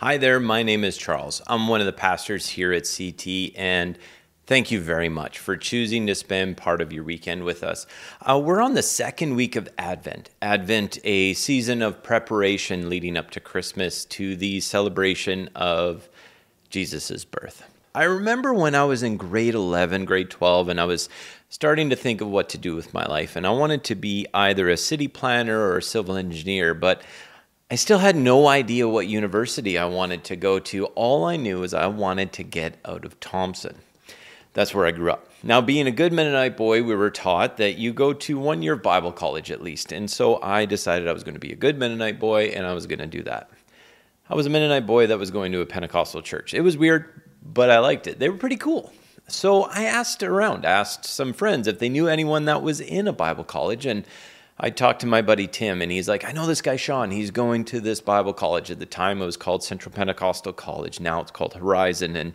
Hi there, my name is Charles. I'm one of the pastors here at CT, and thank you very much for choosing to spend part of your weekend with us. Uh, we're on the second week of Advent. Advent, a season of preparation leading up to Christmas to the celebration of Jesus' birth. I remember when I was in grade 11, grade 12, and I was starting to think of what to do with my life, and I wanted to be either a city planner or a civil engineer, but I still had no idea what university I wanted to go to. All I knew is I wanted to get out of Thompson. That's where I grew up. Now, being a good Mennonite boy, we were taught that you go to one year Bible college at least. And so I decided I was going to be a good Mennonite boy and I was going to do that. I was a Mennonite boy that was going to a Pentecostal church. It was weird, but I liked it. They were pretty cool. So I asked around, asked some friends if they knew anyone that was in a Bible college. And I talked to my buddy Tim, and he's like, I know this guy Sean. He's going to this Bible college. At the time, it was called Central Pentecostal College. Now it's called Horizon. And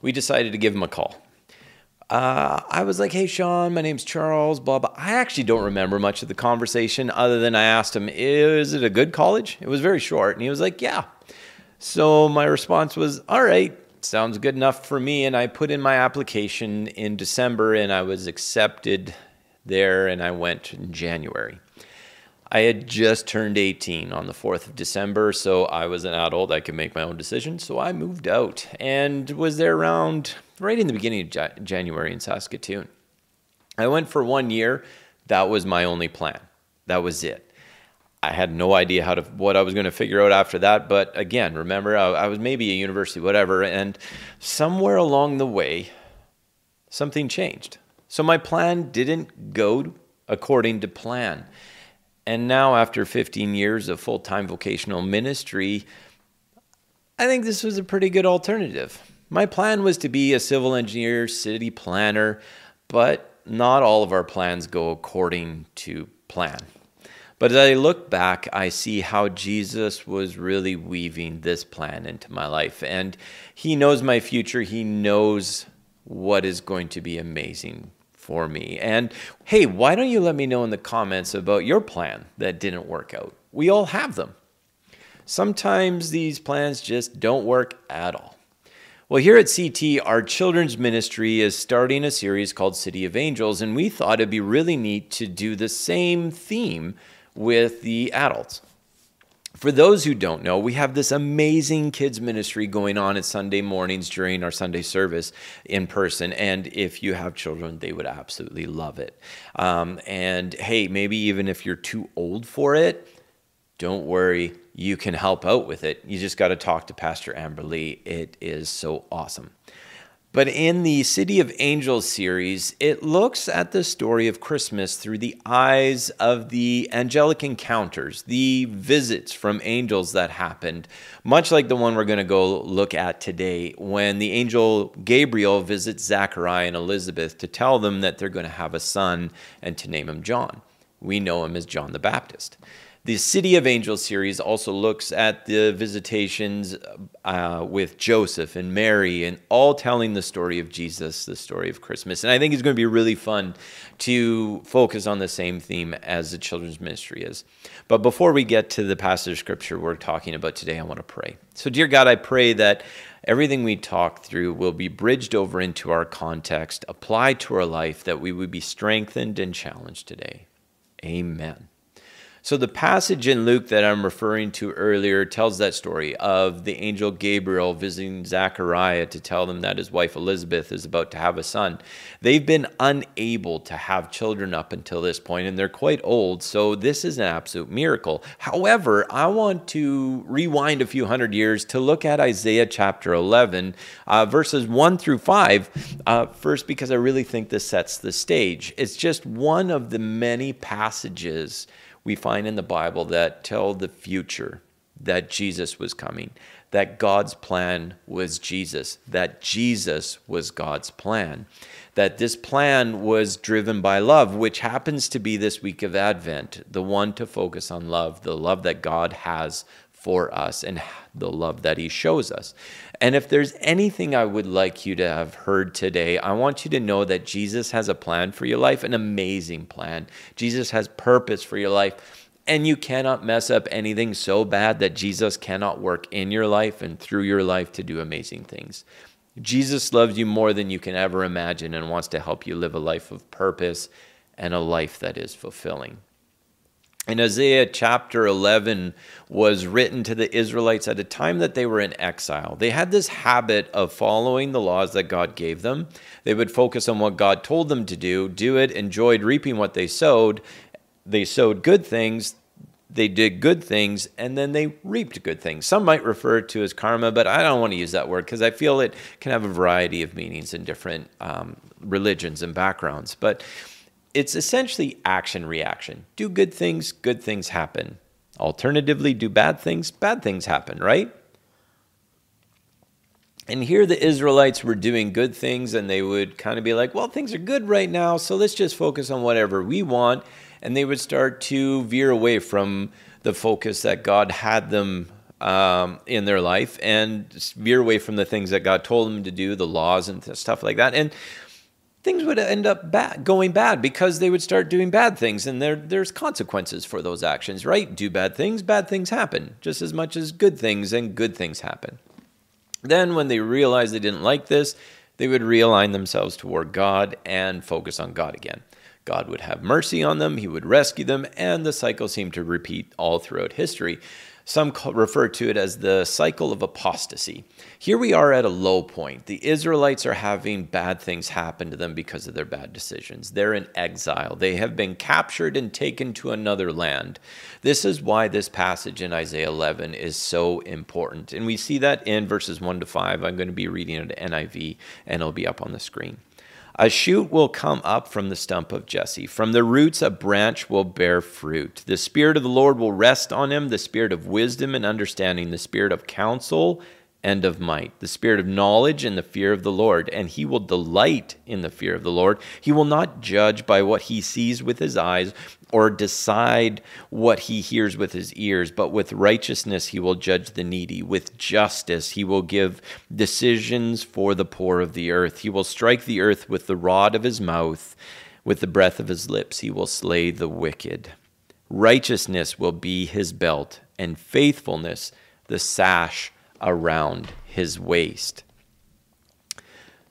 we decided to give him a call. Uh, I was like, hey, Sean, my name's Charles, blah, blah. I actually don't remember much of the conversation other than I asked him, is it a good college? It was very short. And he was like, yeah. So my response was, all right, sounds good enough for me. And I put in my application in December and I was accepted there and I went in January. I had just turned 18 on the 4th of December, so I was an adult. I could make my own decisions. So I moved out and was there around right in the beginning of January in Saskatoon. I went for one year. That was my only plan. That was it. I had no idea how to what I was going to figure out after that. But again, remember, I, I was maybe a university, whatever, and somewhere along the way, something changed. So my plan didn't go according to plan. And now, after 15 years of full time vocational ministry, I think this was a pretty good alternative. My plan was to be a civil engineer, city planner, but not all of our plans go according to plan. But as I look back, I see how Jesus was really weaving this plan into my life. And He knows my future, He knows what is going to be amazing for me. And hey, why don't you let me know in the comments about your plan that didn't work out? We all have them. Sometimes these plans just don't work at all. Well, here at CT, our children's ministry is starting a series called City of Angels, and we thought it'd be really neat to do the same theme with the adults. For those who don't know, we have this amazing kids ministry going on at Sunday mornings during our Sunday service in person. And if you have children, they would absolutely love it. Um, and hey, maybe even if you're too old for it, don't worry, you can help out with it. You just got to talk to Pastor Amber Lee. It is so awesome. But in the City of Angels series, it looks at the story of Christmas through the eyes of the angelic encounters, the visits from angels that happened, much like the one we're going to go look at today when the angel Gabriel visits Zachariah and Elizabeth to tell them that they're going to have a son and to name him John. We know him as John the Baptist. The City of Angels series also looks at the visitations uh, with Joseph and Mary and all telling the story of Jesus, the story of Christmas. And I think it's going to be really fun to focus on the same theme as the children's ministry is. But before we get to the passage of scripture we're talking about today, I want to pray. So, dear God, I pray that everything we talk through will be bridged over into our context, applied to our life, that we would be strengthened and challenged today. Amen. So, the passage in Luke that I'm referring to earlier tells that story of the angel Gabriel visiting Zachariah to tell them that his wife Elizabeth is about to have a son. They've been unable to have children up until this point, and they're quite old, so this is an absolute miracle. However, I want to rewind a few hundred years to look at Isaiah chapter 11, uh, verses 1 through 5, uh, first because I really think this sets the stage. It's just one of the many passages we find in the Bible that tell the future that Jesus was coming, that God's plan was Jesus, that Jesus was God's plan, that this plan was driven by love, which happens to be this week of Advent, the one to focus on love, the love that God has for us and the love that He shows us. And if there's anything I would like you to have heard today, I want you to know that Jesus has a plan for your life, an amazing plan. Jesus has purpose for your life. And you cannot mess up anything so bad that Jesus cannot work in your life and through your life to do amazing things. Jesus loves you more than you can ever imagine and wants to help you live a life of purpose and a life that is fulfilling. And Isaiah chapter 11 was written to the Israelites at a time that they were in exile. They had this habit of following the laws that God gave them. They would focus on what God told them to do, do it, enjoyed reaping what they sowed. They sowed good things, they did good things, and then they reaped good things. Some might refer to as karma, but I don't want to use that word because I feel it can have a variety of meanings in different um, religions and backgrounds. But it's essentially action reaction. Do good things, good things happen. Alternatively, do bad things, bad things happen, right? And here the Israelites were doing good things and they would kind of be like, well, things are good right now, so let's just focus on whatever we want. And they would start to veer away from the focus that God had them um, in their life and veer away from the things that God told them to do, the laws and stuff like that. And things would end up bad, going bad because they would start doing bad things and there, there's consequences for those actions, right? Do bad things, bad things happen, just as much as good things and good things happen. Then, when they realized they didn't like this, they would realign themselves toward God and focus on God again. God would have mercy on them, He would rescue them, and the cycle seemed to repeat all throughout history. Some refer to it as the cycle of apostasy. Here we are at a low point. The Israelites are having bad things happen to them because of their bad decisions. They're in exile. They have been captured and taken to another land. This is why this passage in Isaiah 11 is so important. And we see that in verses 1 to 5. I'm going to be reading it NIV, and it'll be up on the screen. A shoot will come up from the stump of Jesse. From the roots, a branch will bear fruit. The Spirit of the Lord will rest on him the Spirit of wisdom and understanding, the Spirit of counsel and of might, the spirit of knowledge and the fear of the Lord, and he will delight in the fear of the Lord. He will not judge by what he sees with his eyes or decide what he hears with his ears, but with righteousness he will judge the needy. With justice he will give decisions for the poor of the earth. He will strike the earth with the rod of his mouth, with the breath of his lips he will slay the wicked. Righteousness will be his belt, and faithfulness the sash around his waist.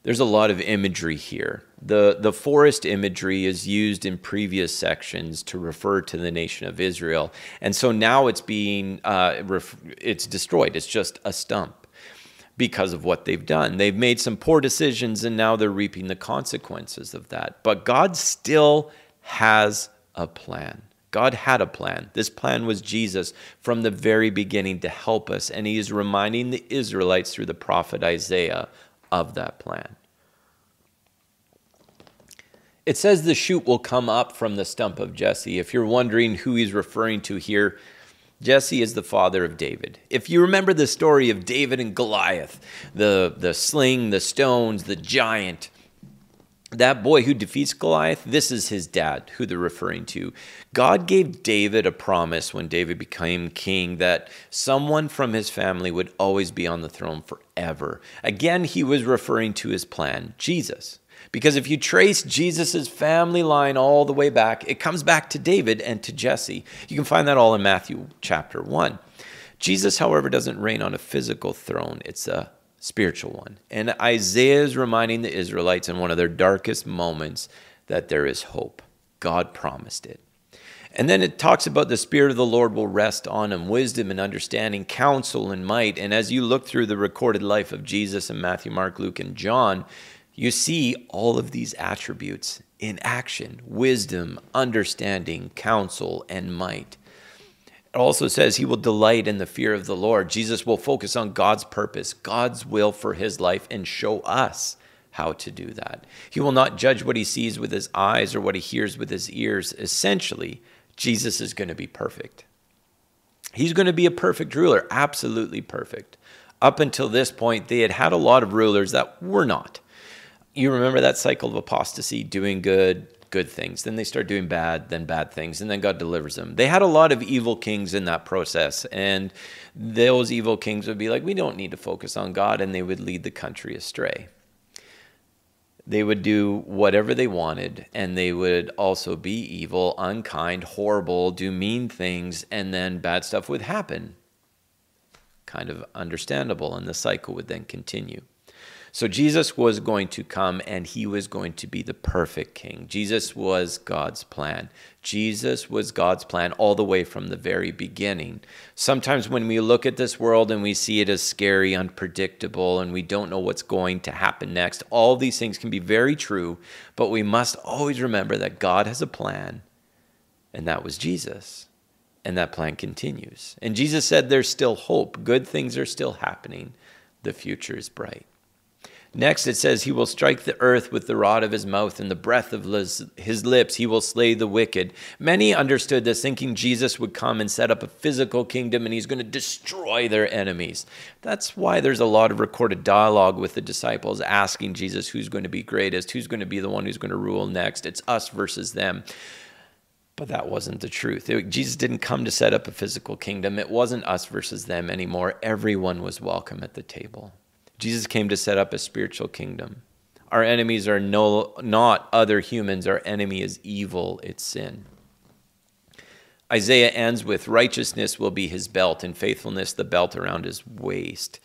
There's a lot of imagery here. The, the forest imagery is used in previous sections to refer to the nation of Israel. And so now it's being, uh, ref- it's destroyed. It's just a stump because of what they've done. They've made some poor decisions and now they're reaping the consequences of that. But God still has a plan. God had a plan. This plan was Jesus from the very beginning to help us, and he is reminding the Israelites through the prophet Isaiah of that plan. It says the shoot will come up from the stump of Jesse. If you're wondering who he's referring to here, Jesse is the father of David. If you remember the story of David and Goliath, the, the sling, the stones, the giant, that boy who defeats Goliath, this is his dad, who they're referring to. God gave David a promise when David became king that someone from his family would always be on the throne forever. Again, he was referring to his plan, Jesus. Because if you trace Jesus' family line all the way back, it comes back to David and to Jesse. You can find that all in Matthew chapter 1. Jesus, however, doesn't reign on a physical throne, it's a spiritual one. And Isaiah is reminding the Israelites in one of their darkest moments that there is hope. God promised it. And then it talks about the Spirit of the Lord will rest on him, wisdom and understanding, counsel and might. And as you look through the recorded life of Jesus in Matthew, Mark, Luke, and John, you see all of these attributes in action wisdom, understanding, counsel, and might. Also says he will delight in the fear of the Lord. Jesus will focus on God's purpose, God's will for his life, and show us how to do that. He will not judge what he sees with his eyes or what he hears with his ears. Essentially, Jesus is going to be perfect. He's going to be a perfect ruler, absolutely perfect. Up until this point, they had had a lot of rulers that were not. You remember that cycle of apostasy, doing good, good things. Then they start doing bad, then bad things, and then God delivers them. They had a lot of evil kings in that process, and those evil kings would be like, we don't need to focus on God, and they would lead the country astray. They would do whatever they wanted, and they would also be evil, unkind, horrible, do mean things, and then bad stuff would happen. Kind of understandable, and the cycle would then continue. So Jesus was going to come and he was going to be the perfect king. Jesus was God's plan. Jesus was God's plan all the way from the very beginning. Sometimes when we look at this world and we see it as scary, unpredictable, and we don't know what's going to happen next, all these things can be very true, but we must always remember that God has a plan, and that was Jesus. And that plan continues. And Jesus said there's still hope. Good things are still happening. The future is bright. Next, it says, He will strike the earth with the rod of his mouth and the breath of his lips. He will slay the wicked. Many understood this, thinking Jesus would come and set up a physical kingdom and he's going to destroy their enemies. That's why there's a lot of recorded dialogue with the disciples asking Jesus who's going to be greatest, who's going to be the one who's going to rule next. It's us versus them. But that wasn't the truth. It, Jesus didn't come to set up a physical kingdom. It wasn't us versus them anymore. Everyone was welcome at the table. Jesus came to set up a spiritual kingdom. Our enemies are no, not other humans. Our enemy is evil, it's sin. Isaiah ends with righteousness will be his belt, and faithfulness the belt around his waist.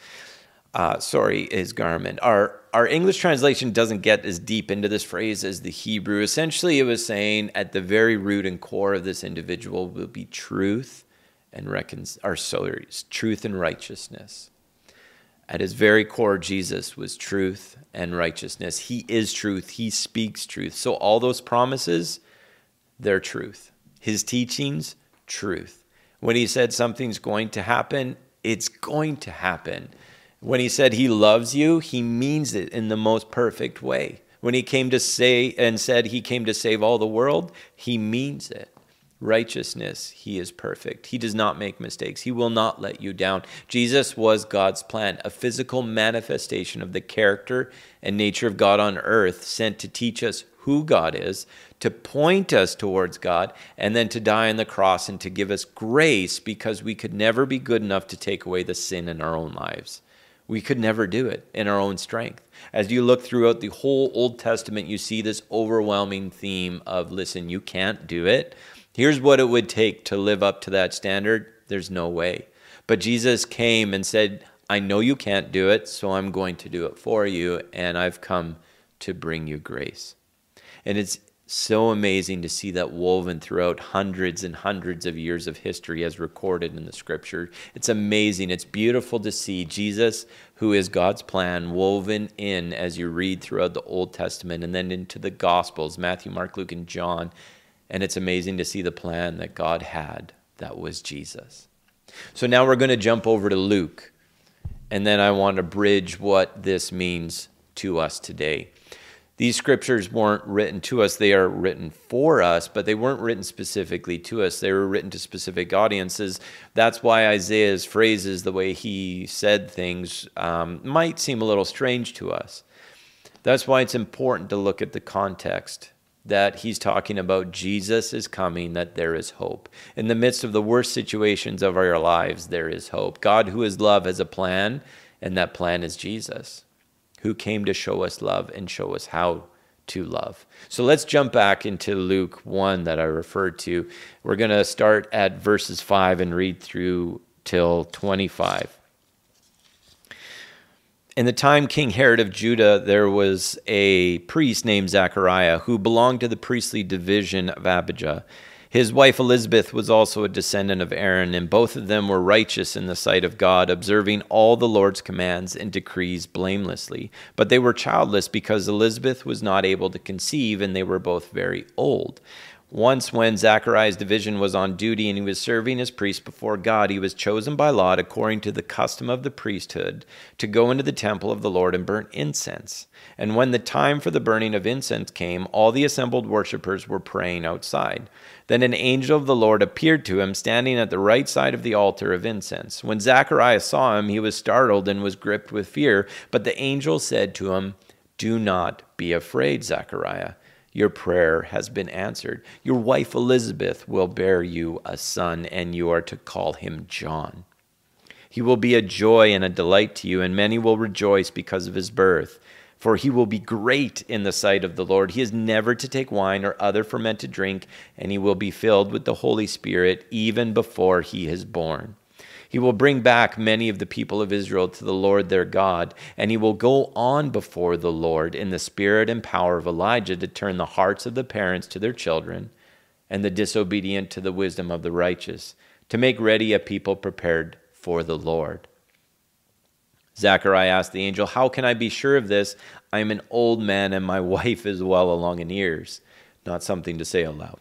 Uh, sorry, his garment. Our our English translation doesn't get as deep into this phrase as the Hebrew. Essentially, it was saying at the very root and core of this individual will be truth and recon- or sorry, truth and righteousness. At his very core, Jesus was truth and righteousness. He is truth. He speaks truth. So, all those promises, they're truth. His teachings, truth. When he said something's going to happen, it's going to happen. When he said he loves you, he means it in the most perfect way. When he came to say and said he came to save all the world, he means it righteousness, he is perfect. He does not make mistakes. He will not let you down. Jesus was God's plan, a physical manifestation of the character and nature of God on earth, sent to teach us who God is, to point us towards God, and then to die on the cross and to give us grace because we could never be good enough to take away the sin in our own lives. We could never do it in our own strength. As you look throughout the whole Old Testament, you see this overwhelming theme of listen, you can't do it Here's what it would take to live up to that standard. There's no way. But Jesus came and said, I know you can't do it, so I'm going to do it for you, and I've come to bring you grace. And it's so amazing to see that woven throughout hundreds and hundreds of years of history as recorded in the scripture. It's amazing. It's beautiful to see Jesus, who is God's plan, woven in as you read throughout the Old Testament and then into the Gospels Matthew, Mark, Luke, and John and it's amazing to see the plan that God had that was Jesus. So now we're going to jump over to Luke. And then I want to bridge what this means to us today. These scriptures weren't written to us, they are written for us, but they weren't written specifically to us. They were written to specific audiences. That's why Isaiah's phrases, the way he said things, um, might seem a little strange to us. That's why it's important to look at the context that he's talking about Jesus is coming, that there is hope. In the midst of the worst situations of our lives, there is hope. God, who is love, has a plan, and that plan is Jesus, who came to show us love and show us how to love. So let's jump back into Luke 1 that I referred to. We're going to start at verses 5 and read through till 25. In the time King Herod of Judah, there was a priest named Zachariah who belonged to the priestly division of Abijah. His wife Elizabeth was also a descendant of Aaron, and both of them were righteous in the sight of God, observing all the Lord's commands and decrees blamelessly. But they were childless because Elizabeth was not able to conceive, and they were both very old. Once, when Zachariah's division was on duty and he was serving as priest before God, he was chosen by lot, according to the custom of the priesthood, to go into the temple of the Lord and burn incense. And when the time for the burning of incense came, all the assembled worshippers were praying outside. Then an angel of the Lord appeared to him, standing at the right side of the altar of incense. When Zachariah saw him, he was startled and was gripped with fear. But the angel said to him, Do not be afraid, Zachariah. Your prayer has been answered. Your wife Elizabeth will bear you a son, and you are to call him John. He will be a joy and a delight to you, and many will rejoice because of his birth. for he will be great in the sight of the Lord. He is never to take wine or other fermented drink, and he will be filled with the Holy Spirit even before he is born. He will bring back many of the people of Israel to the Lord their God, and he will go on before the Lord in the spirit and power of Elijah to turn the hearts of the parents to their children and the disobedient to the wisdom of the righteous, to make ready a people prepared for the Lord. Zachariah asked the angel, How can I be sure of this? I am an old man and my wife is well along in years. Not something to say aloud.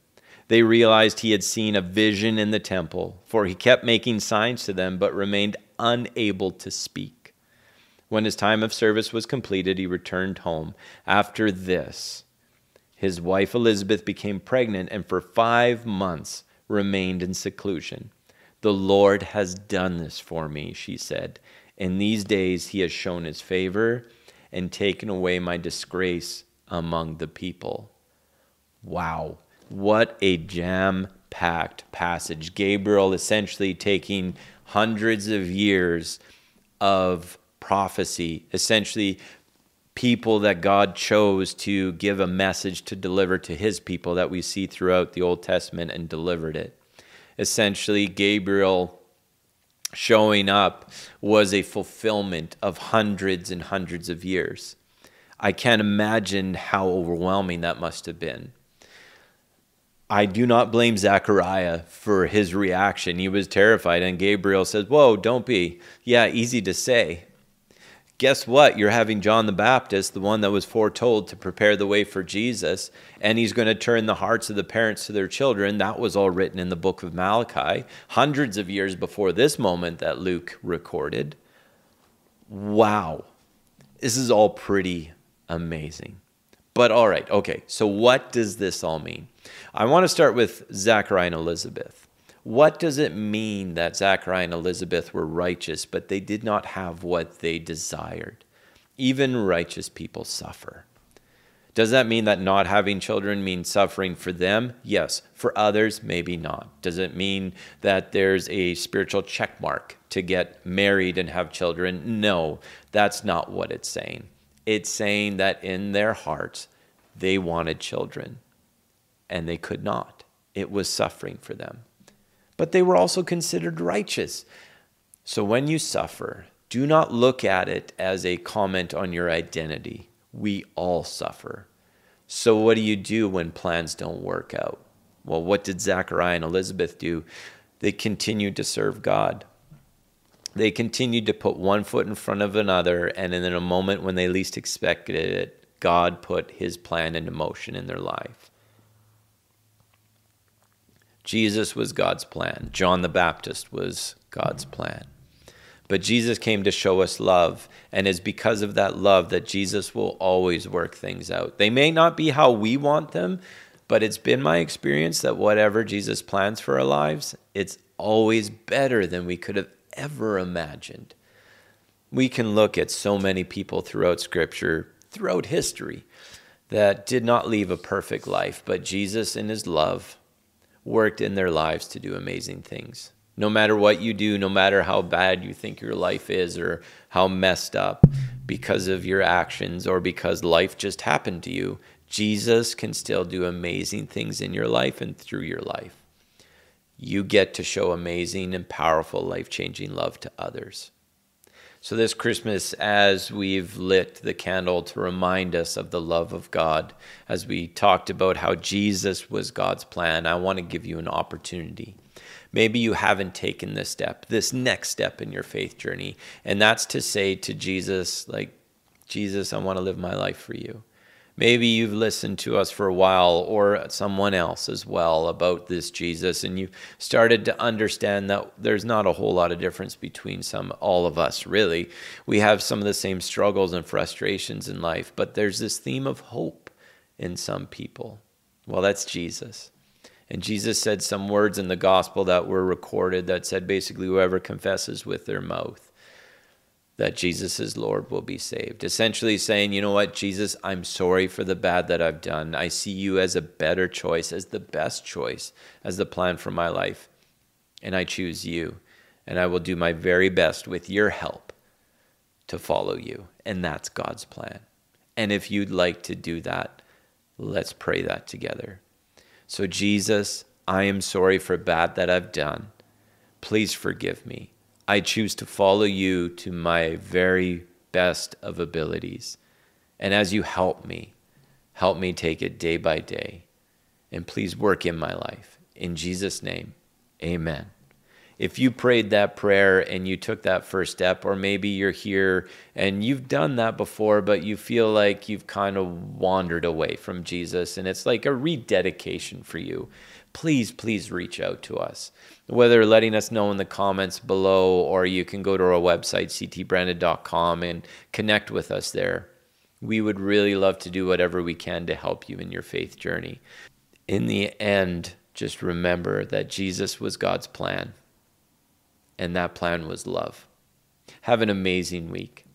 They realized he had seen a vision in the temple, for he kept making signs to them, but remained unable to speak. When his time of service was completed, he returned home. After this, his wife Elizabeth became pregnant and for five months remained in seclusion. The Lord has done this for me, she said in these days he has shown his favor and taken away my disgrace among the people. Wow, what a jam packed passage. Gabriel essentially taking hundreds of years of prophecy, essentially people that God chose to give a message to deliver to his people that we see throughout the Old Testament and delivered it. Essentially, Gabriel showing up was a fulfillment of hundreds and hundreds of years. I can't imagine how overwhelming that must have been. I do not blame Zechariah for his reaction. He was terrified, and Gabriel says, Whoa, don't be. Yeah, easy to say guess what? You're having John the Baptist, the one that was foretold to prepare the way for Jesus, and he's going to turn the hearts of the parents to their children. That was all written in the book of Malachi, hundreds of years before this moment that Luke recorded. Wow. This is all pretty amazing. But all right, okay, so what does this all mean? I want to start with Zachariah and Elizabeth. What does it mean that Zachariah and Elizabeth were righteous, but they did not have what they desired? Even righteous people suffer. Does that mean that not having children means suffering for them? Yes. For others, maybe not. Does it mean that there's a spiritual check mark to get married and have children? No, that's not what it's saying. It's saying that in their hearts, they wanted children and they could not. It was suffering for them but they were also considered righteous. So when you suffer, do not look at it as a comment on your identity. We all suffer. So what do you do when plans don't work out? Well, what did Zachariah and Elizabeth do? They continued to serve God. They continued to put one foot in front of another, and in a moment when they least expected it, God put his plan into motion in their life. Jesus was God's plan. John the Baptist was God's plan. But Jesus came to show us love, and it's because of that love that Jesus will always work things out. They may not be how we want them, but it's been my experience that whatever Jesus plans for our lives, it's always better than we could have ever imagined. We can look at so many people throughout Scripture, throughout history, that did not leave a perfect life, but Jesus, in his love, worked in their lives to do amazing things. No matter what you do, no matter how bad you think your life is or how messed up because of your actions or because life just happened to you, Jesus can still do amazing things in your life and through your life. You get to show amazing and powerful, life changing love to others. So, this Christmas, as we've lit the candle to remind us of the love of God, as we talked about how Jesus was God's plan, I want to give you an opportunity. Maybe you haven't taken this step, this next step in your faith journey, and that's to say to Jesus, like, Jesus, I want to live my life for you. Maybe you've listened to us for a while or someone else as well about this Jesus and you've started to understand that there's not a whole lot of difference between some all of us really. We have some of the same struggles and frustrations in life, but there's this theme of hope in some people. Well, that's Jesus. And Jesus said some words in the gospel that were recorded that said basically, whoever confesses with their mouth that Jesus is Lord will be saved. Essentially saying, you know what, Jesus, I'm sorry for the bad that I've done. I see you as a better choice, as the best choice, as the plan for my life. And I choose you. And I will do my very best with your help to follow you. And that's God's plan. And if you'd like to do that, let's pray that together. So, Jesus, I am sorry for bad that I've done. Please forgive me. I choose to follow you to my very best of abilities. And as you help me, help me take it day by day. And please work in my life. In Jesus' name, amen if you prayed that prayer and you took that first step, or maybe you're here and you've done that before, but you feel like you've kind of wandered away from Jesus and it's like a rededication for you, please, please reach out to us. Whether letting us know in the comments below or you can go to our website, ctbranded.com, and connect with us there. We would really love to do whatever we can to help you in your faith journey. In the end, just remember that Jesus was God's plan and that plan was love. Have an amazing week.